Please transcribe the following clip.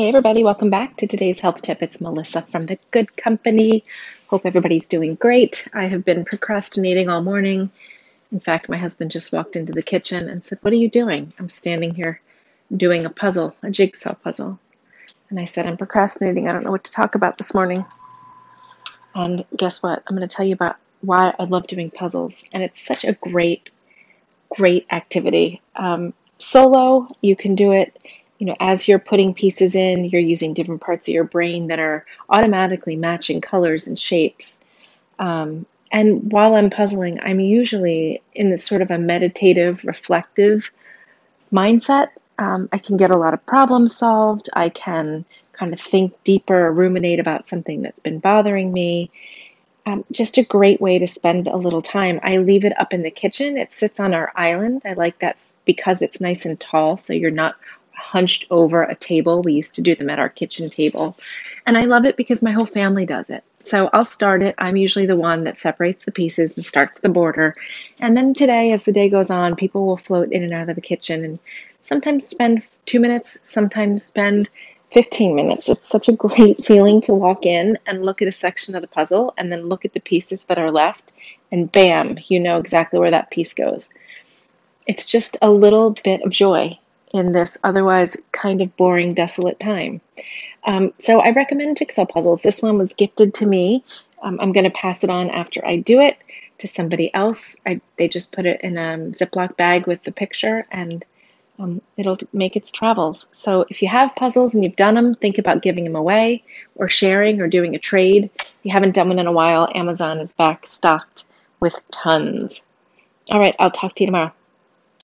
Hey, everybody, welcome back to today's health tip. It's Melissa from The Good Company. Hope everybody's doing great. I have been procrastinating all morning. In fact, my husband just walked into the kitchen and said, What are you doing? I'm standing here doing a puzzle, a jigsaw puzzle. And I said, I'm procrastinating. I don't know what to talk about this morning. And guess what? I'm going to tell you about why I love doing puzzles. And it's such a great, great activity. Um, solo, you can do it you know, as you're putting pieces in, you're using different parts of your brain that are automatically matching colors and shapes. Um, and while I'm puzzling, I'm usually in this sort of a meditative, reflective mindset. Um, I can get a lot of problems solved. I can kind of think deeper, ruminate about something that's been bothering me. Um, just a great way to spend a little time. I leave it up in the kitchen. It sits on our island. I like that because it's nice and tall, so you're not hunched over a table. We used to do them at our kitchen table. And I love it because my whole family does it. So I'll start it. I'm usually the one that separates the pieces and starts the border. And then today, as the day goes on, people will float in and out of the kitchen and sometimes spend two minutes, sometimes spend 15 minutes. It's such a great feeling to walk in and look at a section of the puzzle and then look at the pieces that are left, and bam, you know exactly where that piece goes. It's just a little bit of joy in this otherwise kind of boring, desolate time. Um, so I recommend jigsaw puzzles. This one was gifted to me. Um, I'm going to pass it on after I do it to somebody else. I, they just put it in a Ziploc bag with the picture and um, it'll make its travels. So if you have puzzles and you've done them, think about giving them away or sharing or doing a trade. If you haven't done one in a while, Amazon is back stocked with tons. All right, I'll talk to you tomorrow.